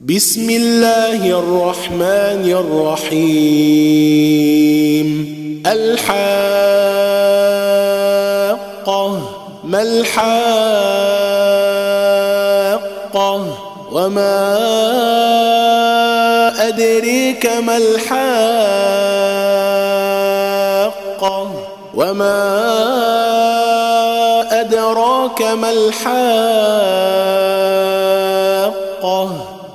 بسم الله الرحمن الرحيم. الحاقة ما الحاقة؟ وما أدريك ما الحاقة؟ وما أدراك ما الحاقة؟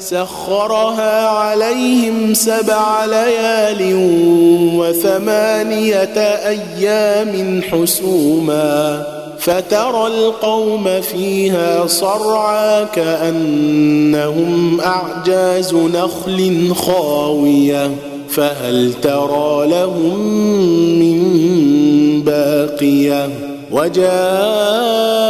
سخرها عليهم سبع ليال وثمانية أيام حسوما فترى القوم فيها صرعى كأنهم أعجاز نخل خاوية فهل ترى لهم من باقية وجاء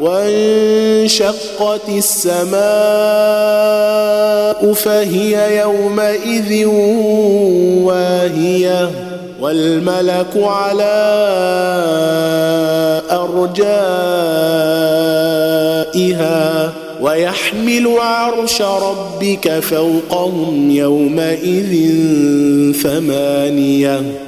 وانشقت السماء فهي يومئذ واهية والملك على أرجائها ويحمل عرش ربك فوقهم يومئذ ثمانية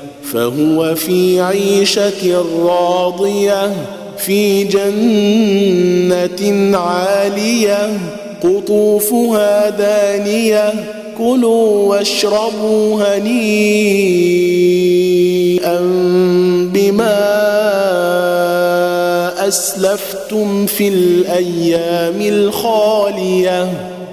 فهو في عيشة راضية في جنة عالية قطوفها دانية كلوا واشربوا هنيئا بما أسلفتم في الأيام الخالية.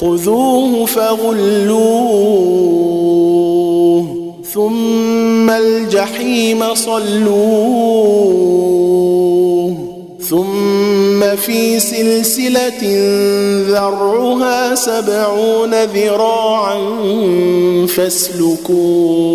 خذوه فغلوه ثم الجحيم صلوه ثم في سلسلة ذرعها سبعون ذراعا فاسلكوه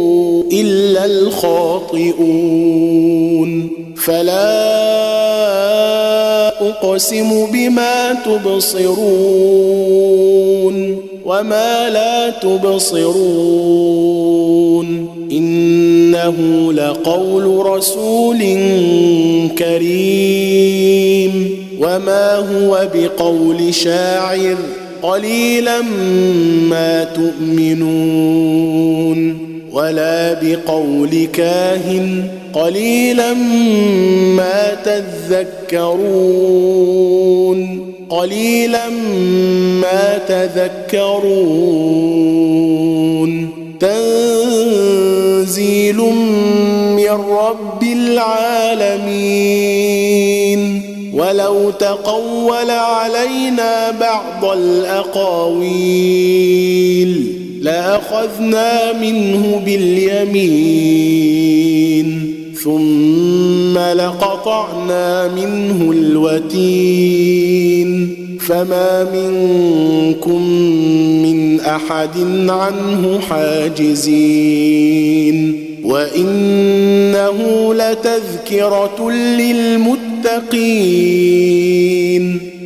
إلا الخاطئون. فلا أقسم بما تبصرون وما لا تبصرون. لقول رسول كريم. وما هو بقول شاعر قليلا ما تؤمنون. ولا بقول كاهن قليلا ما تذكرون قليلا ما تذكرون تنزيل من رب العالمين ولو تقول علينا بعض الأقاويل لأخذنا منه باليمين ثم لقطعنا منه الوتين. فما منكم من أحد عنه حاجزين. وإنه لتذكرة للمتقين.